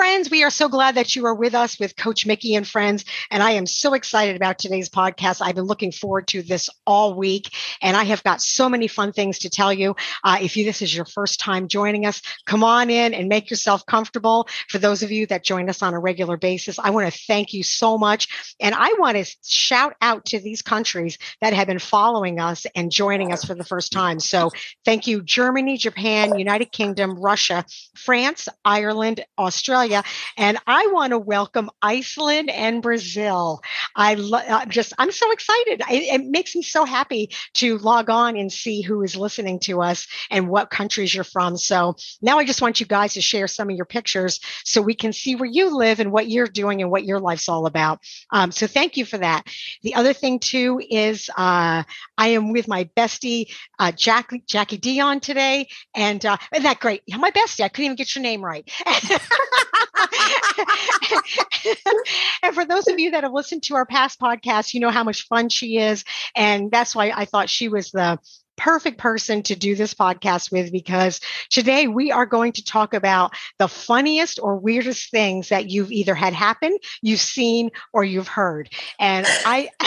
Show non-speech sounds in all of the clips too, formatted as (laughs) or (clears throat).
friends, we are so glad that you are with us with Coach Mikki and friends. And I am so excited about today's podcast. I've been looking forward to this all week, and I have got so many fun things to tell you. Uh, if you, this is your first time joining us, come on in and make yourself comfortable. For those of you that join us on a regular basis, I want to thank you so much. And I want to shout out to these countries that have been following us and joining us for the first time. So thank you, Germany, Japan, United Kingdom, Russia, France, Ireland, Australia, and I want to welcome Iceland and Brazil. I lo- uh, just, I'm so excited. It, makes me so happy to log on and see who is listening to us and what countries you're from. So now I just want you guys to share some of your pictures so we can see where you live and what you're doing and what your life's all about. Um, so thank you for that. The other thing too is uh, I am with my bestie uh, Jackie Jackie Dion today, and uh, isn't that great? My bestie. I couldn't even get your name right. (laughs) (laughs) and for those of you that have listened to our past podcasts, you know how much fun she is. And that's why I thought she was the perfect person to do this podcast with because today we are going to talk about the funniest or weirdest things that you've either had happen, you've seen, or you've heard. And I (laughs)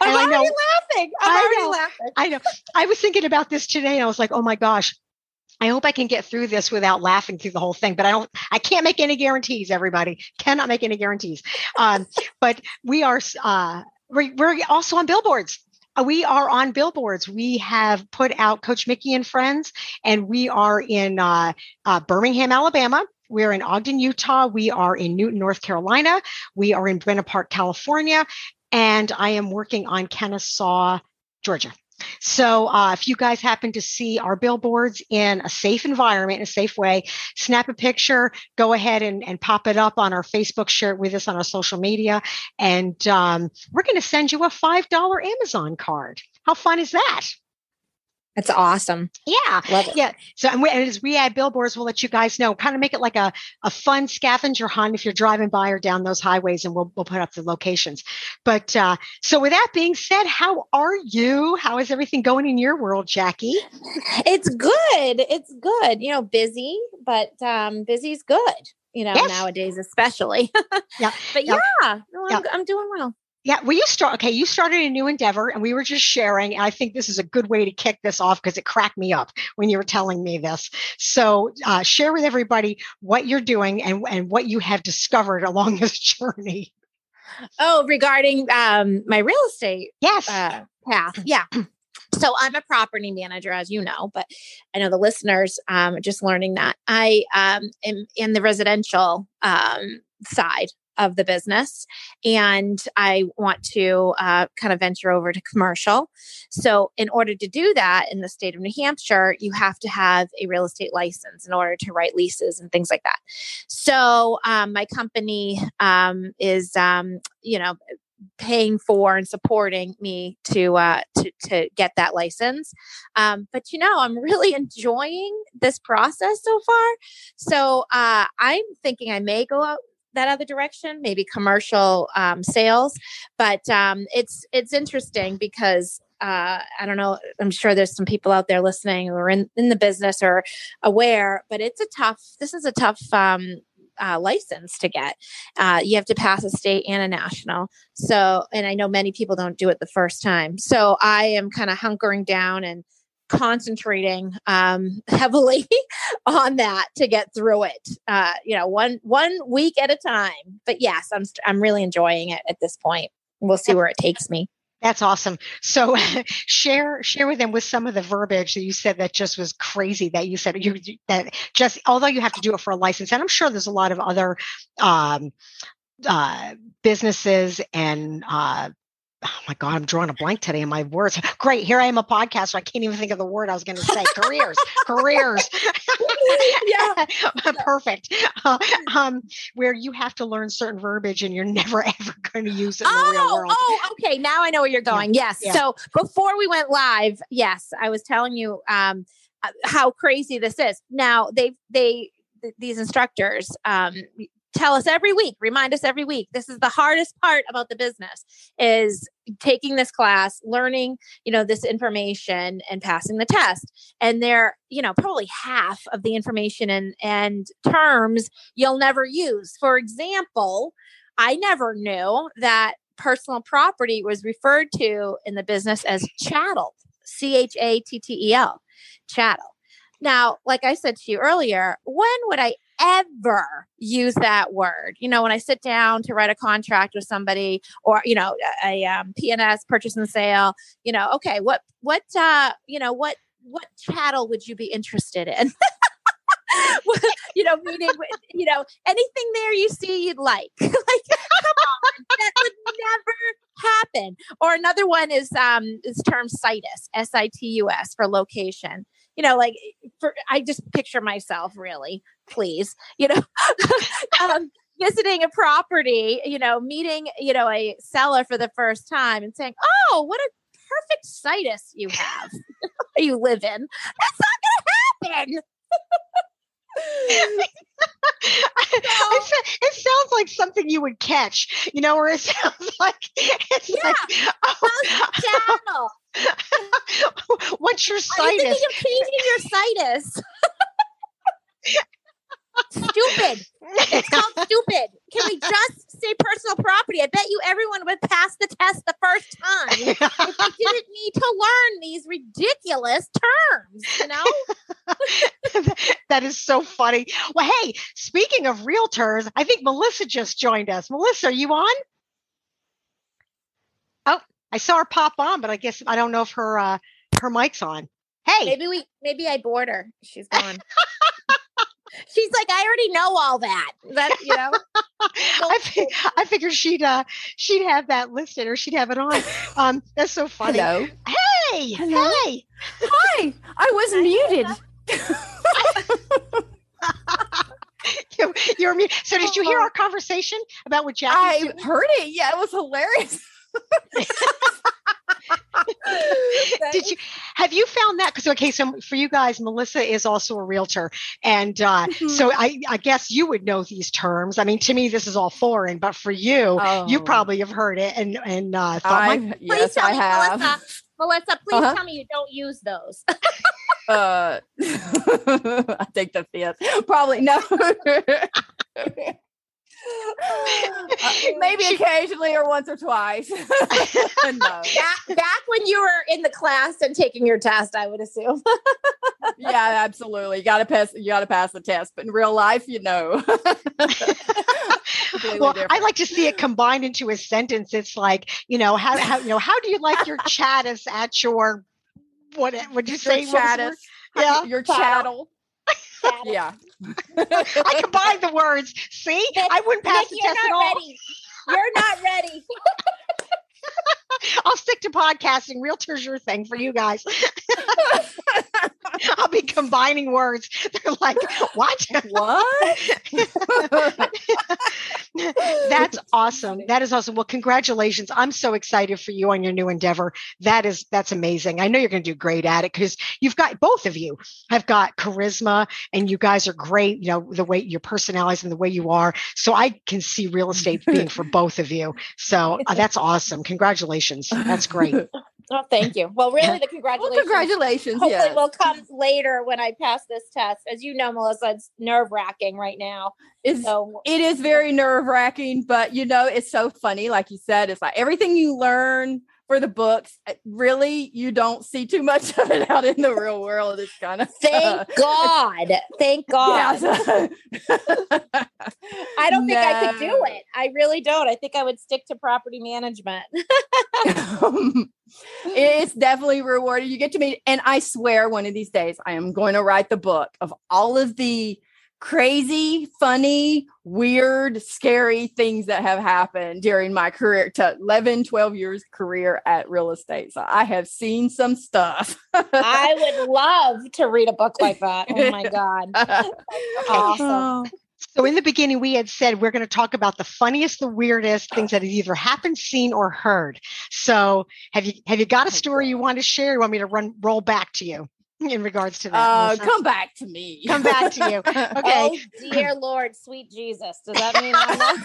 I'm and already I know, laughing. I'm I already know, laughing. I know. I was thinking about this today and I was like, oh my gosh, I hope I can get through this without laughing through the whole thing, but I don't, I can't make any guarantees, everybody. Cannot make any guarantees. Um, but we are, uh, we're, we're also on billboards. Uh, we are on billboards. We have put out Coach Mikki and Friends, and we are in uh, uh, Birmingham, Alabama. We're in Ogden, Utah. We are in Newton, North Carolina. We are in Buena Park, California. And I am working on Kennesaw, Georgia. So uh, if you guys happen to see our billboards in a safe environment, in a safe way, snap a picture, go ahead and, and pop it up on our Facebook, share it with us on our social media. And um, we're going to send you a $5 Amazon card. How fun is that? That's awesome. Yeah. Yeah. So, and, we, and, as we add billboards, we'll let you guys know, kind of make it like a, a fun scavenger hunt if you're driving by or down those highways, and we'll, we'll put up the locations. But uh, so, with that being said, how are you? How is everything going in your world, Jackie? It's good. It's good. You know, busy, but um, busy's good, you know, yes. nowadays, especially. (laughs) yeah. But yeah, yeah. No, I'm, I'm doing well. Yeah, well, you start. Okay, you started a new endeavor, and we were just sharing. And I think this is a good way to kick this off because it cracked me up when you were telling me this. So, uh, share with everybody what you're doing and and what you have discovered (laughs) along this journey. Oh, regarding um, my real estate yes uh, path, yeah. So I'm a property manager, as you know, but I know the listeners um, just learning that I um, am in the residential um, side of the business and I want to uh, kind of venture over to commercial. So, in order to do that in the state of New Hampshire, you have to have a real estate license in order to write leases and things like that. So, um, my company um, is, um, you know, paying for and supporting me to uh, to to get that license. Um, but you know, I'm really (laughs) enjoying this process so far. So uh, I'm thinking I may go out that other direction, maybe commercial um, sales. But um, it's it's interesting because uh, I don't know. I'm sure there's some people out there listening who are in, in the business or aware, but it's a tough. This is a tough um, uh, license to get. Uh, you have to pass a state and a national. So, and I know many people don't do it the first time. So I am kind of hunkering down and concentrating um, (laughs) heavily on that to get through it. Uh, you know, one one week at a time. But yes, I'm I'm really enjoying it at this point. We'll see where it takes me. That's awesome. So (laughs) share share with them with some of the verbiage that you said that just was crazy that you said you that just although you have to do it for a license and I'm sure there's a lot of other um, uh, businesses and uh, oh my god i'm drawing a blank today in my words. Great here i am a podcaster. I can't even think of the word i was going to say. Careers careers. (laughs) Yeah. (laughs) Perfect. Uh, (laughs) um, where you have to learn certain verbiage and you're never ever going to use it in oh, the real oh, world. Oh okay now i know where you're going. Yeah. yes yeah. so before we went live yes i was telling you um, uh, how crazy this is. Now they they these instructors um, tell us every week, remind us every week. This is the hardest part about the business is taking this class, learning, you know, this information and passing the test. And they're, you know, probably half of the information and and terms you'll never use. For example, I never knew that personal property was referred to in the business as chattel, C H A T T E L, chattel. Now, like I said to you earlier, when would I ever use that word? You know, when I sit down to write a contract with somebody or, you know, a, um, PNS purchase and sale, you know, okay, what, what, uh, you know, what, what chattel would you be interested in? (laughs) you know, meaning, you know, anything there you see you'd like. (laughs) like, come on, that would never happen. Or another one is um is term situs, S I T U S for location. You know, like for I just picture myself really, please, you know, (laughs) um, visiting a property, you know, meeting, you know, a seller for the first time and saying, "Oh, what a perfect situs you have, (laughs) you live in." That's not going to happen. (laughs) It sounds like something you would catch, you know, where it sounds like it's yeah. like oh, what's your situs? Are you thinking of changing your situs? Stupid. It's called stupid. Can we just say personal property? I bet you everyone would pass the test the first time if (laughs) didn't need to learn these ridiculous terms, you know? (laughs) that is so funny. Well, hey, speaking of realtors, I think Melissa just joined us. Melissa, are you on? Oh, I saw her pop on, but I guess I don't know if her uh her mic's on. Hey. Maybe we maybe I bored her. She's gone. (laughs) She's like, I already know all that. That you know. (laughs) I, fi- I figured she'd uh she'd have that listed or she'd have it on. Um, that's so funny. Hello. Hey, Hello. hey. Hi. I was muted. (laughs) you, you're mute. So did you hear our conversation about what Jackie? I heard it. Yeah, it was hilarious. (laughs) (laughs) did you have you found that because okay so for you guys melissa is also a realtor and uh, Mhm. so I, I guess you would know these terms i mean to me this is all foreign but for you you Oh. probably have heard it and and uh, thought my, I, Please yes, tell I me, have. Melissa. Melissa, please Uh-huh. tell me you don't use those. (laughs) Uh, (laughs) I take the fifth. Probably no. (laughs) Uh, (laughs) maybe occasionally or once or twice. (laughs) no. back, back when you were in the class and taking your test, I would assume. Yeah, absolutely. You gotta pass. You gotta pass the test. But in real life, you know. Well i like to see it combined into a sentence it's like you know how, how you know how do you like your chattis at your what would you Your say chattis. yeah Your Chattel. chattel. Yeah. (laughs) i combine the words see i wouldn't pass Nick, the test at all ready. You're not ready. (laughs) (laughs) I'll stick to podcasting. Realtor's your thing for you guys. (laughs) I'll be combining words. (laughs) They're like, what? what? That's awesome. That is awesome. Well, congratulations. I'm so excited for you on your new endeavor. That is that's amazing. I know you're going to do great at it because you've got both of you have got charisma and you guys are great, you know, the way your personalities and the way you are. So I can see real estate being for both of you. So uh, that's awesome. Congratulations. That's great. (laughs) Oh, thank you. Well, really, the (laughs) well, congratulations. congratulations. Hopefully, Yes. will come later when I pass this test. As you know, Melissa, it's nerve wracking right now. It's, So, it is very nerve wracking, but you know, it's so funny. Like you said, it's like everything you learn for the books, uh, really, you don't see too much of it out in the real world. It's kind of (laughs) thank (laughs) God. Thank God. Yeah. (laughs) I don't think I could do it. I really don't. I think I would stick to property management. it's definitely rewarding. You get to meet, and I swear one of these days I am going to write the book of all of the crazy, funny, weird, scary things that have happened during my career to 11, 12 years career at real estate. So I have seen some stuff. I would love to read a book like that. Oh my (laughs) God. (laughs) Awesome. Oh. So in the beginning, we had said we're going to talk about the funniest, the weirdest things that have either happened, seen, or heard. So have you have you got a story you want to share? You want me to run roll back to you? In regards to that? Uh, come back to me. Come back to you. (laughs) Okay. Oh, dear (clears throat) Lord, sweet Jesus. Does that mean I'm not?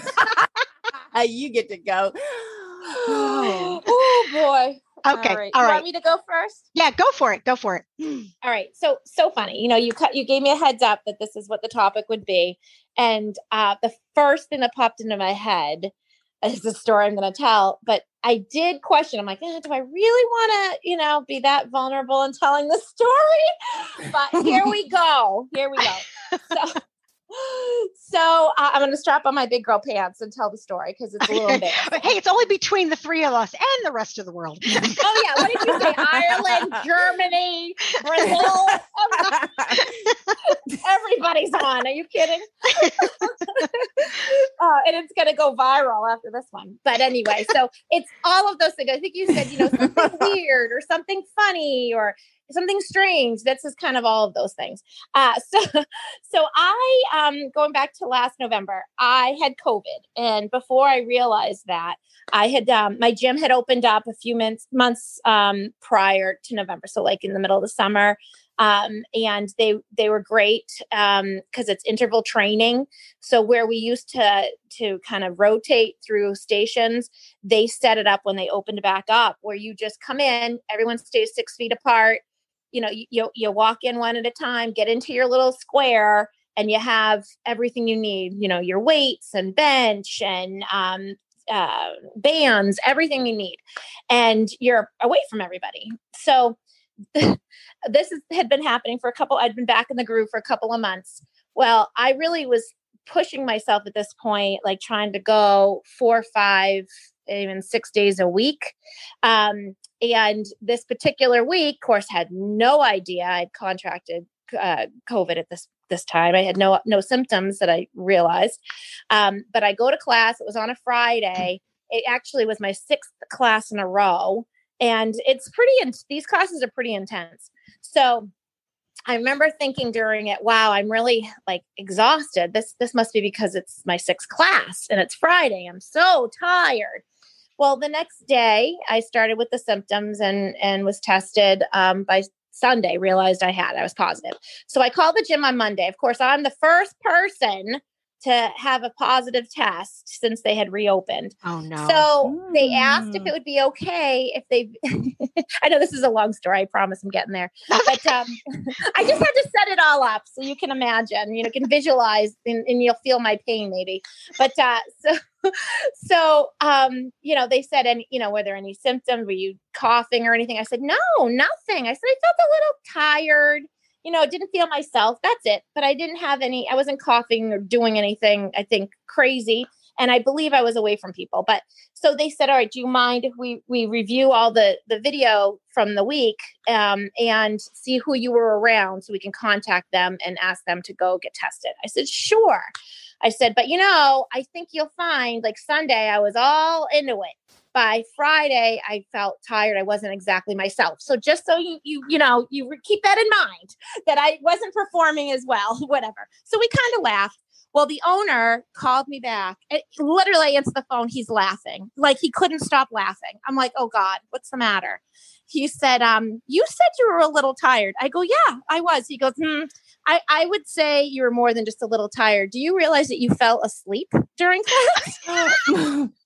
(laughs) (laughs) you get to go. (gasps) oh boy. Okay. All right. All you right. want me to go first? Yeah, go for it. Go for it. (clears throat) All right. So so funny. You know, you cut you gave me a heads up that this is what the topic would be. And uh the first thing that popped into my head is the story I'm gonna tell. But I did question, I'm like, eh, do I really want to, you know, be that vulnerable in telling the story? But here (laughs) we go. Here we go. So so uh, I'm going to strap on my big girl pants and tell the story because it's a little (laughs) embarrassing. hey, it's only between the three of us and the rest of the world. (laughs) Oh yeah, what did you say? Ireland, Germany, Brazil. (laughs) Everybody's on. Are you kidding? uh, and it's going to go viral after this one. But anyway, so it's all of those things. I think you said, you know, something weird or something funny or something strange. This is kind of all of those things. Uh, (laughs) so, so I, um, going back to last November, I had COVID, and before I realized that, I had um, my gym had opened up a few months months um, prior to November, so like in the middle of the summer, um, and they they were great because it's interval training. So where we used to to kind of rotate through stations, they set it up when they opened back up, where you just come in, everyone stays six feet apart. You know, you you, walk in one at a time, get into your little square. And you have everything you need, you know, your weights and bench and um, uh, bands, everything you need, and you're away from everybody. So (laughs) this is, had been happening for a couple. I'd been back in the groove for a couple of months. Well, I really was pushing myself at this point, like trying to go four, five, even six days a week. Um, and this particular week, of course, had no idea I'd contracted uh, COVID at this this time. I had no no symptoms that I realized. Um, but I go to class. It was on a Friday. It actually was my sixth class in a row, and it's pretty. In- these classes are pretty intense. So I remember thinking during it, "Wow, I'm really like exhausted. This this must be because it's my sixth class and it's Friday. I'm so tired." Well, the next day I started with the symptoms and and was tested um, by Sunday, realized I had, I was positive. So I called the gym on Monday. Of course, I'm the first person to have a positive test since they had reopened. Oh no. So they asked if Mm. it would be okay if they, (laughs) I know this is a long story. I promise I'm getting there. But um, (laughs) I just had to set it all up so you can imagine, you know, can visualize and, and you'll feel my pain maybe. But uh, (laughs) so, so, um, you know, they said, and, you know, were there any symptoms? Were you coughing or anything? I said, no, nothing. I said, I felt a little tired. You know, didn't feel myself. That's it. But I didn't have any, I wasn't coughing or doing anything, I think, crazy. And I believe I was away from people. But so they said, all right, do you mind if we we review all the the video from the week um, and see who you were around so we can contact them and ask them to go get tested? I said, sure. I said, but you know, I think you'll find like Sunday, I was all into it. By Friday, I felt tired. I wasn't exactly myself. So just so you you you know, you keep that in mind that I wasn't performing as well, (laughs) whatever. So we kind of laughed. Well, the owner called me back. And literally answered the phone. He's laughing. Like he couldn't stop laughing. I'm like, oh God, what's the matter? He said, um, you said you were a little tired. I go, yeah, I was. He goes, hmm, I, I would say you were more than just a little tired. Do you realize that you fell asleep during (laughs) class? (laughs)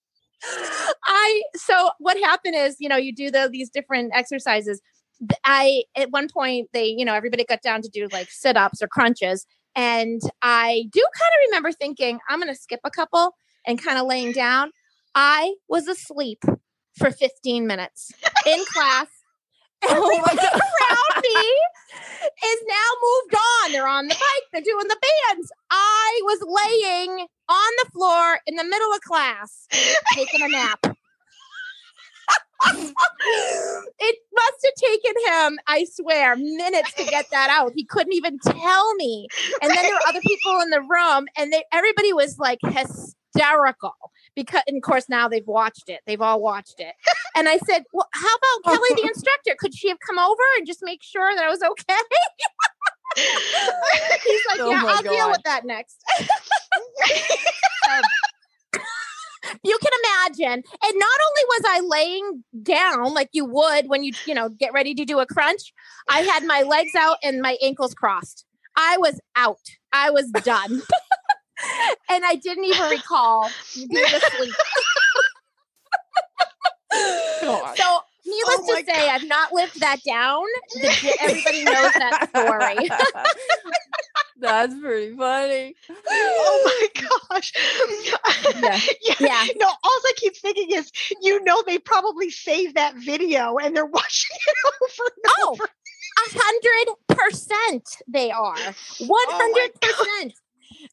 I so what happened is, you know, you do the, these different exercises. I at one point they, you know, everybody got down to do like sit-ups or crunches. And I do kind of remember thinking, I'm gonna skip a couple and kind of laying down. I was asleep for 15 minutes in class. (laughs) Oh my Everybody (laughs) God. around me is now moved on. They're on the bike, they're doing the bands. I was laying on the floor in the middle of class taking a nap. (laughs) it must have taken him, I swear, minutes to get that out. He couldn't even tell me. And then there were other people in the room, and they everybody was like hysterical because, and of course, now they've watched it. They've all watched it. And I said, "Well, how about Kelly, the instructor? Could she have come over and just make sure that I was okay?" (laughs) He's like, Oh "Yeah, I'll deal with that next." you can imagine. And not only was I laying down like you would when you, you know, get ready to do a crunch, I had my legs out and my ankles crossed. I was out. I was done. (laughs) and I didn't even recall being asleep. so needless Oh to say, I've not lived that down. The- everybody knows that story. (laughs) That's pretty funny. Oh my gosh. Yeah. (laughs) yeah. Yeah. No, all I keep thinking is, you know, they probably saved that video and they're (laughs) watching it over and Oh, over. A hundred percent they are. Oh One Oh hundred percent.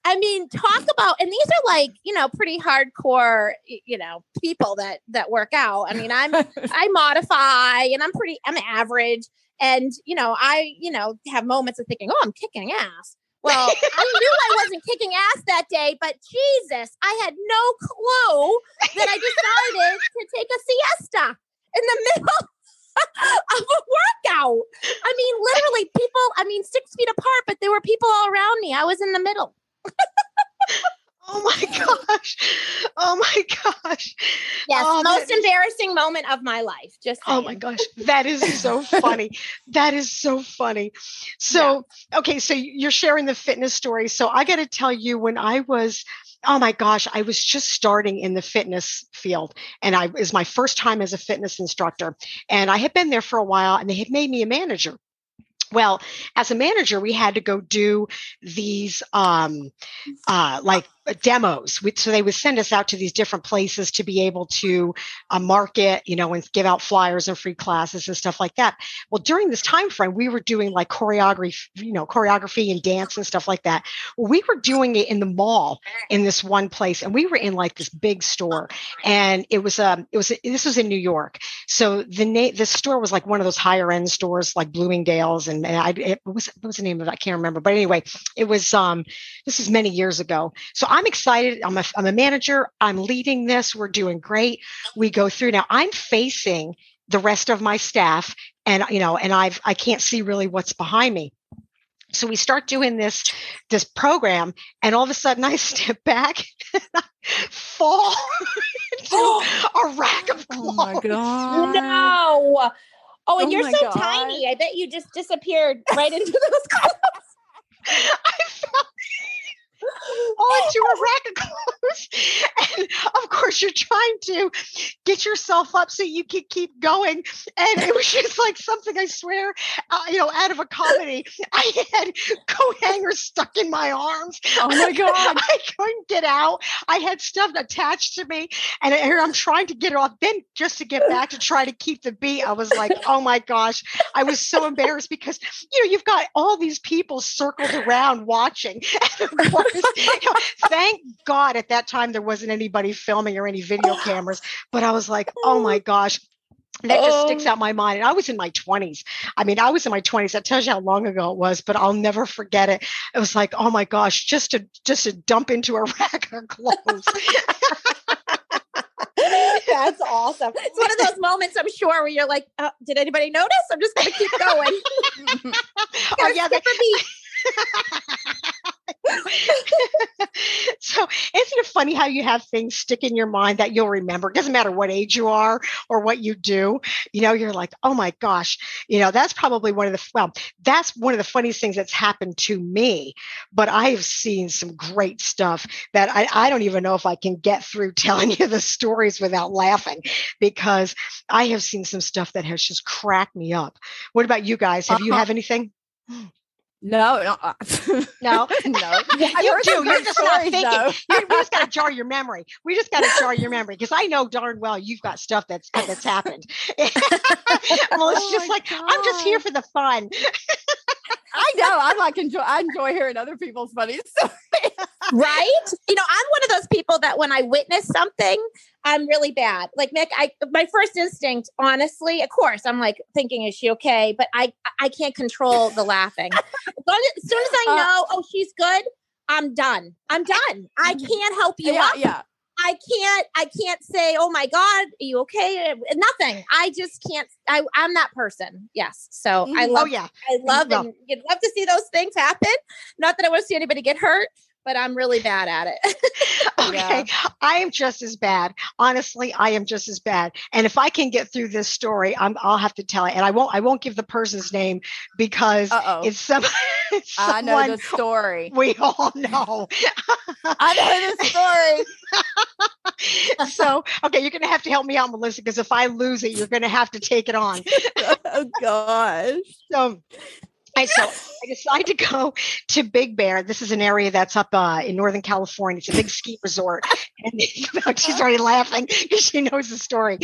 I mean, talk about and these are like, you know, pretty hardcore, you know, people that that work out. I mean, I'm (laughs) I modify and I'm pretty I'm average. And you know, I, you know, have moments of thinking, oh, I'm kicking ass. Well, I knew I wasn't kicking ass that day, but Jesus, I had no clue that I decided to take a siesta in the (laughs) middle of a workout. I mean, literally, people, I mean, six feet apart, but there were people all around me. I was in the middle. Oh my gosh. Oh my gosh. Yes, Oh, most that embarrassing moment of my life. Just Oh my gosh, that is so funny. that is so funny. So, okay, so you're sharing the fitness story. So, I got to tell you, when I was, oh my gosh, I was just starting in the fitness field, and I was my first time as a fitness instructor, and I had been there for a while, and they had made me a manager. Well, as a manager, we had to go do these um, uh, like demos. So they would send us out to these different places to be able to uh, market, you know, and give out flyers and free classes and stuff like that. Well, during this time frame, we were doing like choreography, you know, choreography and dance and stuff like that. We were doing it in the mall in this one place, and we were in like this big store, and it was um, it was this was in New York. So the name the store was like one of those higher end stores like Bloomingdale's, and, and I it was what was the name of it? I can't remember, but anyway, it was um this is many years ago. So I'm excited. I'm a I'm a manager. I'm leading this. We're doing great. We go through now. I'm facing the rest of my staff, and you know, and I've I can't see really what's behind me. So we start doing this this program, and all of a sudden I (laughs) step back and I fall (laughs) into a (gasps) rack of clothes. Oh my god. No. Oh, and Oh you're so God. tiny. I bet you just disappeared right into those (laughs) clothes. I fell into a rack of clothes. And of course, you're trying to get yourself up so you can keep going. And it was just like something I swear, uh, you know, out of a comedy. I had coat hangers stuck in my arms. Oh my (laughs) god. I couldn't get out. I had stuff attached to me, and here I'm trying to get it off. Then just to get back to try to keep the beat, I was like, "Oh my gosh!" I was so embarrassed because you know you've got all these people circled around watching. (laughs) And of course, you know, thank God at that time there wasn't anybody filming or any video cameras. But I was like, "Oh my gosh." That just sticks Oh. out my mind. And I was in my 20s. I mean, I was in my 20s. That tells you how long ago it was, but I'll never forget it. It was like, oh my gosh, just to just to dump into a (laughs) rack of clothes. (laughs) That's awesome. (laughs) It's one of those moments I'm sure where you're like, uh, did anybody notice? I'm just going to keep going. oh yeah, beat. (laughs) so isn't it funny how you have things stick in your mind that you'll remember? It doesn't matter what age you are or what you do. You know, you're like, oh my gosh, you know, that's probably one of the well, that's one of the funniest things that's happened to me. But I have seen some great stuff that I, I don't even know if I can get through (laughs) telling you the stories without laughing because I have seen some stuff that has just cracked me up. What about you guys? Have you Uh-huh. have anything? (laughs) No, no. uh, No? no. I've you heard do. You're just not thinking. You- we just got to (laughs) jar your memory. We just got to jar your memory because I know darn well you've got stuff that's that's happened. (laughs) well, it's Oh just like I'm just here for the fun. I know. I like enjoy. I enjoy hearing other people's funny stories. Right? You know, I'm one of those people that when I witness something, I'm really bad. Like Nick, I my first instinct, honestly, of course, I'm like thinking, is she okay? But I I can't control the laughing. as, as, soon as I Uh, know, oh, she's good, I'm done. I'm done. I can't help you yeah, up. yeah. I can't. I can't say, oh my god, are you okay? Nothing. I just can't. I I'm that person. Yes. So I Mhm. love Oh yeah, I love Well- and you'd love to see those things happen. Not that I want to see anybody get hurt, but I'm really bad at it. (laughs) okay. Yeah. I am just as bad. Honestly, I am just as bad. And if I can get through this story, i will have to tell it. And I won't I won't give the person's name because Uh-oh. it's some (laughs) it's I know the story. We all know. (laughs) I know the story. so okay, you're gonna have to help me out, Melissa, because if I lose it, you're gonna have to take it on. oh gosh. So so I decided to go to Big Bear. This is an area that's up uh, in Northern California. It's a big ski resort. And (laughs) about, she's already laughing because she knows the story.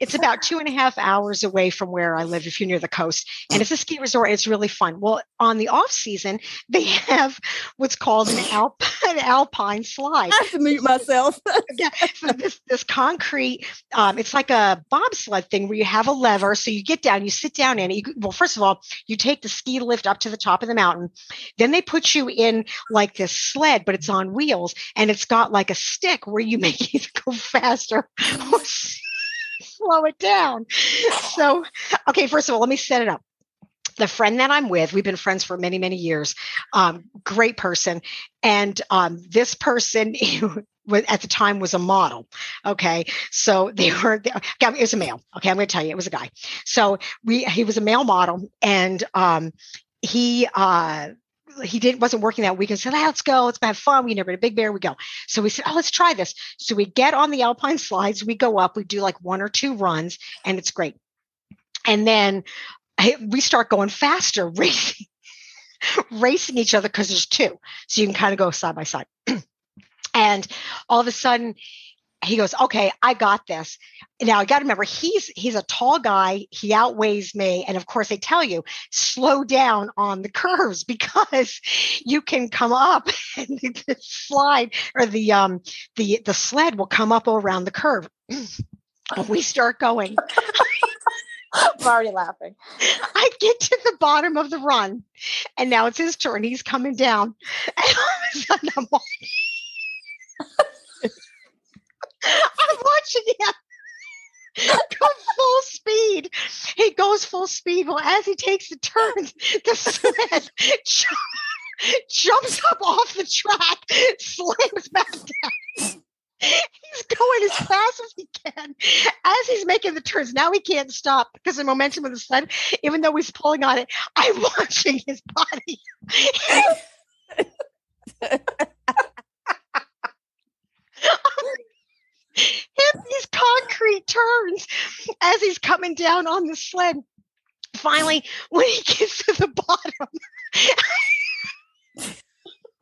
It's about two and a half hours away from where I live if you're near the coast. And it's a ski resort. It's really fun. Well, on the off season, they have what's called an, alp- (laughs) an alpine slide. I have to mute myself. (laughs) yeah, so this, this concrete, um, it's like a bobsled thing where you have a lever. So you get down, you sit down in it. You, well, first of all, you take the ski lift lift up to the top of the mountain. Then they put you in like this sled, but it's on wheels and it's got like a stick where you (laughs) make it go faster or (laughs) (laughs) slow it down. So, okay, first of all, let me set it up the friend that I'm with, we've been friends for many, many years. Um, great person. And um, this person at the time was a model. Okay. So they were, it was a male. Okay. I'm going to tell you, it was a guy. So we, he was a male model and um, he uh he didn't wasn't working that week and said, let's go, let's have fun. We never a big bear, we go. So we said, Oh, let's try this. So we get on the alpine slides, we go up, we do like one or two runs, and it's great. And then we start going faster, (laughs) racing, racing each other because there's two. So you can kind of go side by side. (clears throat) and all of a sudden he goes, okay, I got this. Now I got to remember he's he's a tall guy. He outweighs me, and of course they tell you slow down on the curves (laughs) because you can come up (laughs) and the slide or the um the the sled will come up around the curve. (clears throat) we start going. (laughs) I'm already laughing. I get to the bottom of the run, and now it's his turn. He's coming down, and all of a sudden I'm. I'm watching him go full speed. He goes full speed. Well, as he takes the turns, the sled jumps up off the track, slams back down. He's going as fast as he can as he's making the turns. Now he can't stop because the momentum of the sled, even though he's pulling on it, I'm watching his body (laughs) hit these concrete turns as he's coming down on the sled. Finally, when he gets to the bottom, (laughs)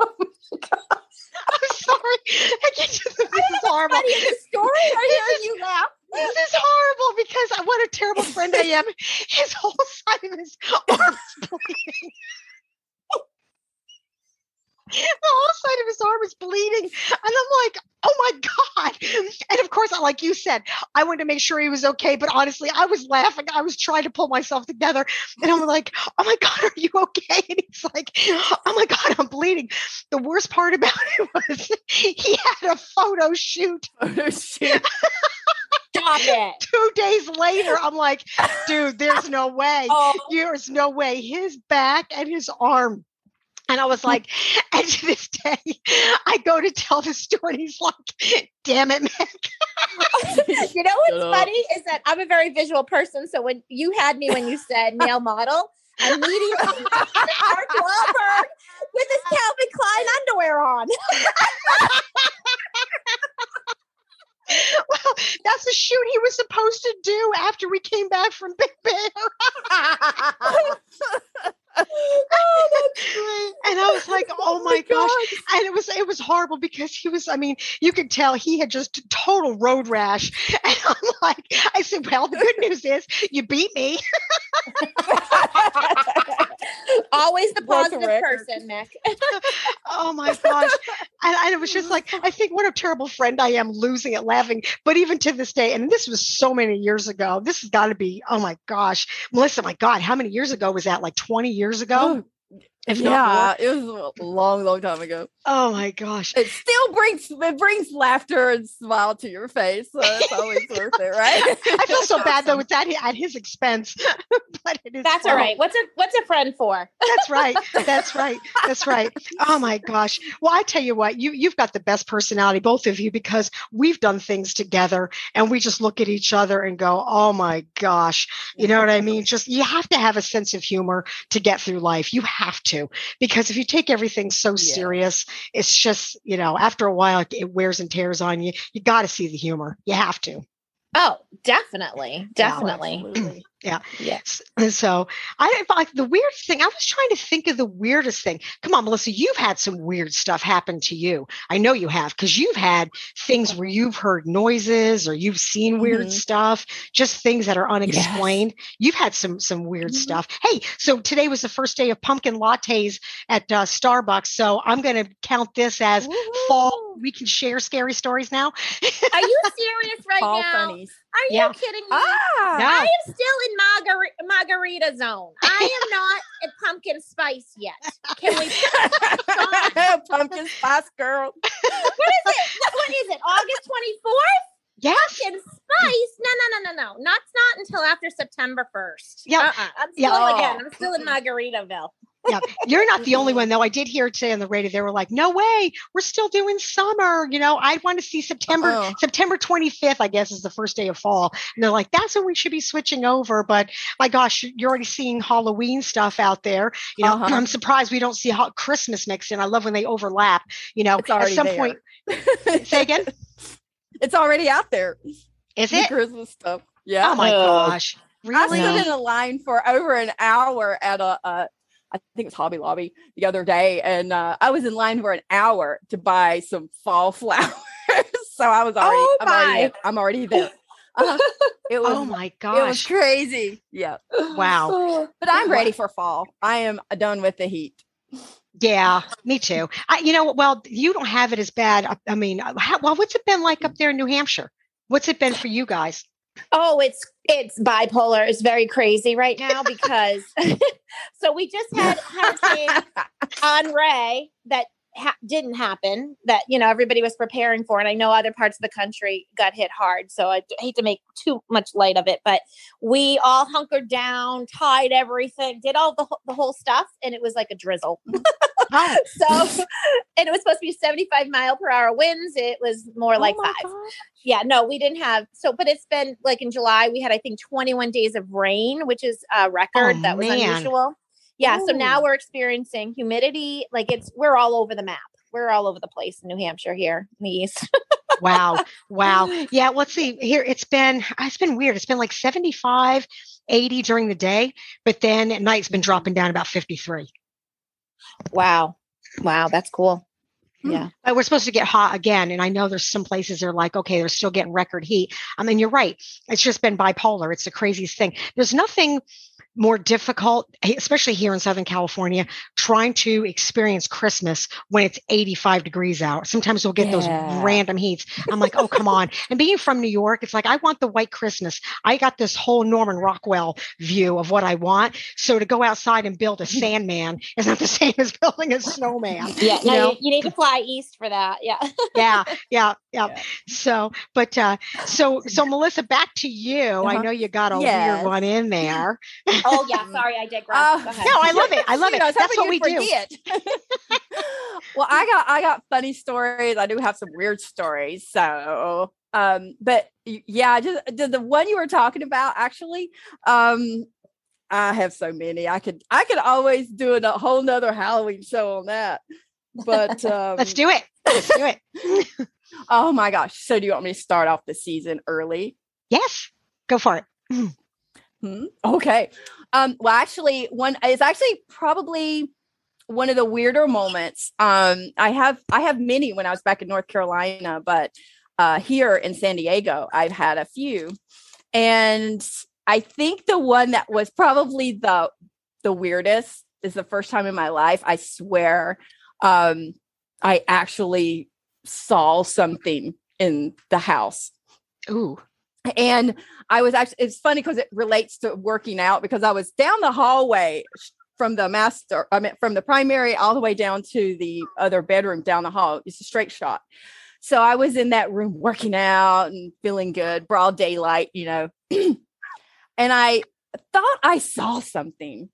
oh my god. I'm sorry. I get to the, this is horrible. The story. I hear you laugh. This is horrible because I what a terrible friend I am. His whole side of his arm is bleeding the whole side of his arm is bleeding. And I'm like, oh my God. And of course, like you said, I wanted to make sure he was okay. But honestly, I was laughing. I was trying to pull myself together. And I'm like, oh my God, are you okay? And he's like, oh my God, I'm bleeding. The worst part about (laughs) it was he had a photo shoot. (laughs) Photo shoot. Stop it. Two days later, I'm like, dude, there's (laughs) no way. Oh. There's no way. His back and his arm and I was like, (laughs) and to this day, I go to tell the story. He's like, damn it, man. (laughs) you know what's funny is that I'm a very visual person. So when you had me when you said male model, I immediately (laughs) Mark Wahlberg with his Calvin Klein underwear on. well, that's the shoot he was supposed to do after we came back from Big Bear. oh, that's great. And I was like, oh, oh my, my gosh. gosh. And it was it was horrible because he was, I mean, you could tell he had just total road rash. (laughs) And I'm like, I said, Well, the good news is you beat me. (laughs) Always the positive person, Mick. (laughs) oh my gosh. And, and, it was just like, I think what a terrible friend I am losing it laughing. But even to this day, and this was so many years ago, this has got to be, oh my gosh. Melissa, my God, how many years ago was that? Like 20 years ago? Oh, If yeah, not it was a long, long time ago. Oh my gosh. It still brings it brings laughter and smile to your face. So it's always (laughs) worth it, right? I feel so bad though with that at his expense. (laughs) but it is That's all fun. right. What's a what's a friend for? That's right. (laughs) That's right. That's right. Oh my gosh. Well, I tell you what, you you've got the best personality, both of you, because we've done things together and we just look at each other and go, Oh my gosh. You know what I mean? Just you have to have a sense of humor to get through life. You have to. Because if you take everything so Yeah. serious, it's just, you know, after a while it- it wears and tears on you. You gotta see the humor. You have to. Oh, definitely. Definitely. Absolutely. Yes. And so I didn't like the weird thing. I was trying to think of the weirdest thing. Come on, Melissa, you've had some weird stuff happen to you. I know you have because you've had things where you've heard noises or you've seen weird Mhm. stuff, just things that are unexplained. You've had some some weird Mhm. stuff. Hey, so today was the first day of pumpkin lattes at uh, Starbucks, so I'm going to count this as fall. We can share scary stories now. Are you (laughs) serious right Fall now? funnies. Are you kidding me? Ah, No. I am still in margarita margarita zone. I am (laughs) not at pumpkin spice yet. Can we? (laughs) pumpkin spice girl. (laughs) What is it? What is it? August twenty fourth? Yes. Pumpkin spice? No, no, no, no, no. Not not until after September first. Yeah. Uh-uh. I'm still Yeah. again. I'm still in Margaritaville. Yeah, you're not the only one though. I did hear today on the radio. They were like, "No way, we're still doing summer." You know, I want to see September. Uh-uh. September 25th, I guess, is the first day of fall. And they're like, "That's when we should be switching over." But my gosh, you're already seeing Halloween stuff out there. You know, Uh-huh. I'm surprised we don't see ho- Christmas mixed in. I love when they overlap. You know, It's at already some there. point, (laughs) say again, It's already out there. is The it? Christmas stuff. Yeah. Oh my Ugh. gosh, I really? stood in a line for over an hour at a, uh, I think it's Hobby Lobby the other day, and uh, I was in line for an hour to buy some fall (laughs) flowers. so I was already, Oh I'm, already. I'm already there. (laughs) Uh, it was, Oh my gosh, it was crazy. Yeah, Wow. but I'm ready for fall. I am done with the heat. Yeah, me too. I, you know, well, you don't have it as bad. I, I mean, uh, how, well, what's it been like up there in New Hampshire? What's it been for you guys? Oh, it's it's bipolar. It's very crazy right now because (laughs) so we just had Hurricane Henri that ha- didn't happen that you know everybody was preparing for, and I know other parts of the country got hit hard. So I hate to make too much light of it, but we all hunkered down, tied everything, did all the the whole stuff, and it was like a drizzle. (laughs) Oh, (laughs) so, and it was supposed to be seventy five mile per hour winds. It was more oh like Oh five gosh. yeah no we didn't have so but it's been like in july we had i think 21 days of rain which is a record Oh, that was man. unusual yeah so now we're experiencing humidity like it's we're all over the map we're all over the place in new hampshire here in the east (laughs) wow. Wow. (laughs) Yeah. Let's see here. It's been, it's been weird. It's been like 75, 80 during the day, but then at night it's been dropping down about 53. Wow wow that's cool Hmm. yeah But we're supposed to get hot again. And I know there's some places are like, okay, they're still getting record heat. I mean, you're right. It's just been bipolar. It's the craziest thing. There's nothing more difficult, eh, especially here in Southern California, trying to experience Christmas when it's 85 degrees out. Sometimes we'll get Yeah. those random heats. I'm like, oh, come on. And being from New York, it's like, I want the white Christmas. I got this whole Norman Rockwell view of what I want. So to go outside and build a (laughs) sandman is not the (laughs) same as building a snowman. yeah You no, you, you need to fly east for that yeah yeah, yeah, yeah. Yeah. So, but uh, so so (laughs) Melissa, back to you. I Uh-huh. know you got a Yes. weird one in (laughs) there. oh yeah sorry i (laughs) digress Oh, Go. No, I love it. I love it. That's what we do. well, I got I got funny stories. I do have some weird stories. So, um, but yeah, just the, the one you were talking about actually. Um, I have so many. I could I could always do a whole nother Halloween show on that. But um, Let's do it. Let's do it. Oh my gosh! So, do you want me to start off the season early? Yes, go for it. (clears throat) Hmm? Okay. Um, well, actually, one it's actually probably one of the weirder moments. Um, I have I have many when I was back in North Carolina, but uh, here in San Diego, I've had a few, and I think the one that was probably the the weirdest is the first time in my life. I swear, um, I actually saw something in the house Ooh. and I was actually it's funny because it relates to working out because I was down the hallway from the master, I mean, from the primary all the way down to the other bedroom down the hall. It's a straight shot. So I was in that room working out and feeling good, broad daylight, you know. (clears throat) and I thought I saw something.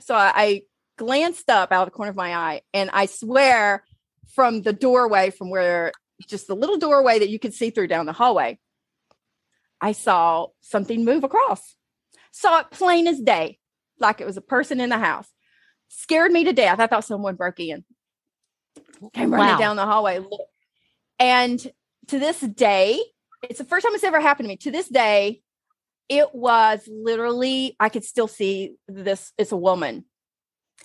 So I, I glanced up out of the corner of my eye, and I swear from the doorway, from where just the little doorway that you could see through down the hallway, I saw something move across. Saw it plain as day, like it was a person in the house. Scared me to death. I thought someone broke in. Came running wow. down the hallway. And to this day, it's the first time it's ever happened to me. To this day, it was literally, I could still see this. It's a woman.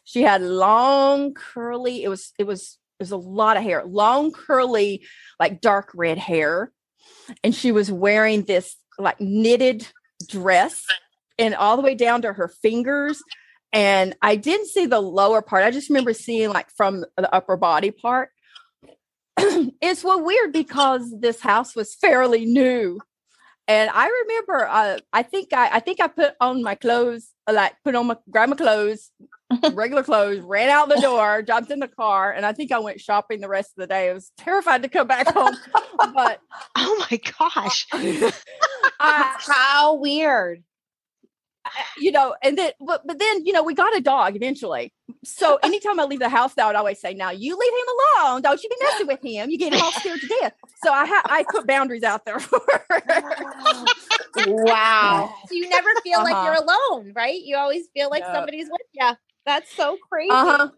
She had long, curly, it was, it was, was a lot of hair, long, curly, like dark red hair. And she was wearing this like knitted dress and all the way down to her fingers. And I didn't see the lower part. I just remember seeing like from the upper body part. (clears throat) it's well weird because this house was fairly new. And I remember, uh, I think I, I think I put on my clothes, uh, like put on my, grab my clothes, (laughs) regular clothes, ran out the door, jumped in the car, and I think I went shopping the rest of the day. I was terrified to come back (laughs) home. But oh my gosh, (laughs) uh, how weird! You know, and then but but then you know we got a dog eventually. So (laughs) anytime I leave the house, I would always say, "Now you leave him alone. Don't you be messing with him. You get him all scared to death." So I ha- I put boundaries out there for (laughs) wow. So you never feel uh-huh. like you're alone, right? You always feel like somebody's with you. That's so crazy. Uh-huh.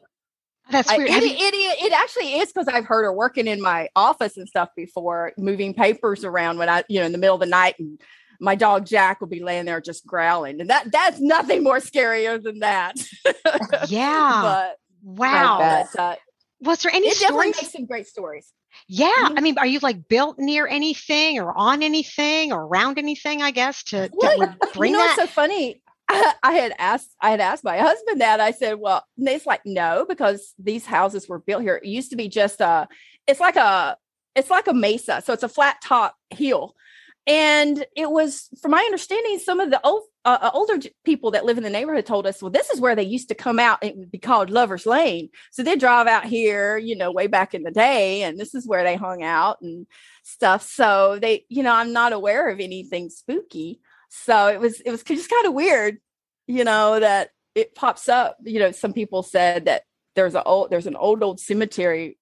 That's weird. I, it, it, it, it, actually is because I've heard her working in my office and stuff before, moving papers around when I, you know, in the middle of the night and my dog Jack will be laying there just growling. And that that's nothing more scarier than that. (laughs) yeah. but wow. But, uh, Was there any it stories? definitely makes some great stories. Yeah. Mm-hmm. I mean, are you like built near anything or on anything or around anything, I guess, to well, (laughs) bring you know, that? It's so funny. (laughs) I had asked I had asked my husband that. I said, well, it's like no, because these houses were built here. It used to be just a it's like a it's like a mesa. So it's a flat top hill. And it was, from my understanding, some of the old, uh, uh older people that live in the neighborhood told us, well, this is where they used to come out. It would be called Lover's Lane. So they drive out here, you know, way back in the day, and this is where they hung out and stuff. So they, you know, I'm not aware of anything spooky. So it was it was just kind of weird, you know, that it pops up. You know, some people said that there's a old there's an old old cemetery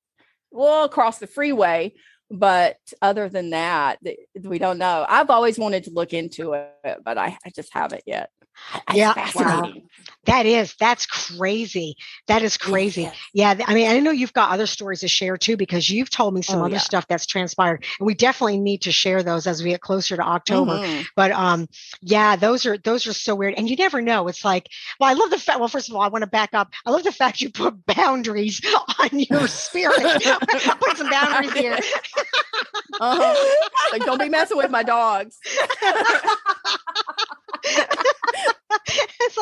well across the freeway, but other than that, we don't know. I've always wanted to look into it, but I, I just haven't yet. That's yeah, wow. that is that's crazy. That is crazy. Yes. Yeah, I mean, I know you've got other stories to share too because you've told me some oh, other yeah. stuff that's transpired, and we definitely need to share those as we get closer to October. Mm-hmm. But um, yeah, those are those are so weird, and you never know. It's like, well, I love the fact. Well, first of all, I want to back up. I love the fact you put (laughs) boundaries on your spirit. (laughs) put some boundaries here. uh-huh. Like, don't be messing with my dogs. (laughs)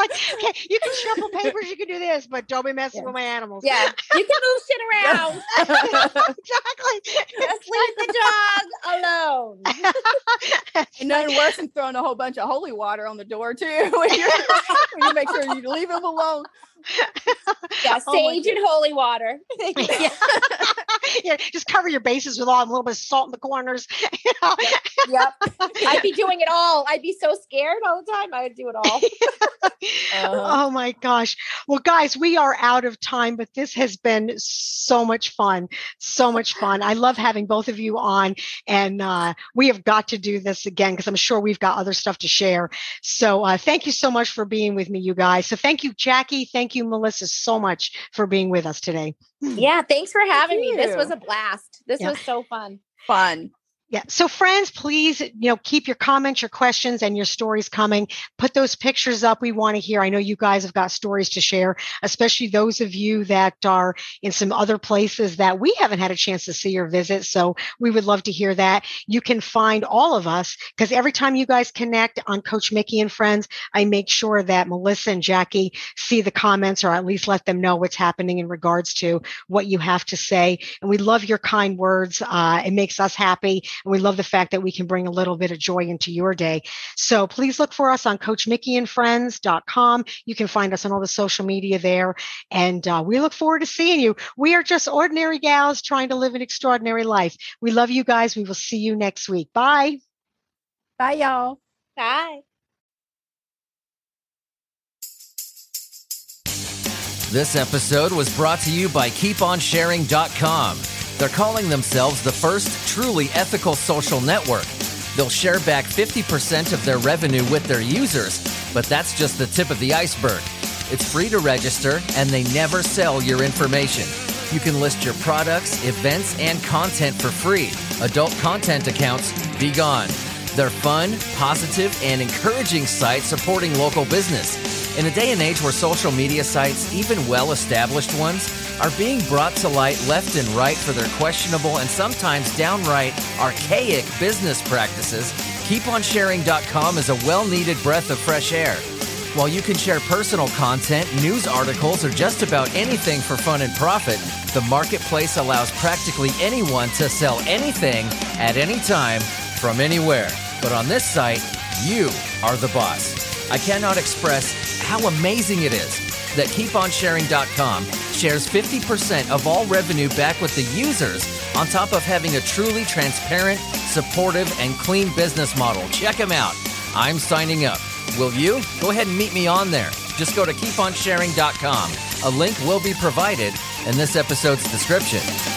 it's like, okay, you can shuffle papers, you can do this, but don't be messing yeah. with my animals. Yeah, you can move shit around. (laughs) exactly. Just leave the dog alone. (laughs) and nothing worse than throwing a whole bunch of holy water on the door too. (laughs) when, when you make sure you leave them alone. Yeah, sage oh and holy water. (laughs) yeah. (laughs) yeah, just cover your bases with all a little bit of salt in the corners. (laughs) You know? yep. I'd be doing it all. I'd be so scared all the time. I would do it all. uh-huh. Oh my gosh. Well, guys, we are out of time, but this has been so much fun. So much fun. I love having both of you on, and uh, we have got to do this again because I'm sure we've got other stuff to share. So uh, thank you so much for being with me, you guys. So thank you, Jackie. Thank you, Melissa, so much for being with us today. Hmm. Yeah, thanks for having Thank me. This was a blast. This yeah. was so fun. Fun. Yeah. So friends, please, you know, keep your comments, your questions and your stories coming. Put those pictures up. We want to hear. I know you guys have got stories to share, especially those of you that are in some other places that we haven't had a chance to see or visit. So we would love to hear that. You can find all of us because every time you guys connect on Coach Mikki and Friends, I make sure that Melissa and Jackie see the comments or at least let them know what's happening in regards to what you have to say. And we love your kind words. Uh, it makes us happy And we love the fact that we can bring a little bit of joy into your day. So please look for us on CoachMikkiandFriends.com. You can find us on all the social media there. And uh, we look forward to seeing you. We are just ordinary gals trying to live an extraordinary life. We love you guys. We will see you next week. Bye. Bye, y'all. Bye. This episode was brought to you by KeepOnSharing.com. They're calling themselves the first truly ethical social network. They'll share back 50% of their revenue with their users, but that's just the tip of the iceberg. It's free to register, and they never sell your information. You can list your products, events, and content for free. Adult content accounts, be gone. They're fun, positive, and encouraging sites supporting local business. In a day and age where social media sites, even well established ones, are being brought to light left and right for their questionable and sometimes downright archaic business practices, KeepOnSharing.com is a well needed breath of fresh air. While you can share personal content, news articles, or just about anything for fun and profit, the marketplace allows practically anyone to sell anything at any time from anywhere. But on this site, you are the boss. I cannot express how amazing it is that KeepOnSharing.com shares 50% of all revenue back with the users on top of having a truly transparent, supportive, and clean business model. Check them out. I'm signing up. Will you? Go ahead and meet me on there. Just go to keeponsharing.com. A link will be provided in this episode's description.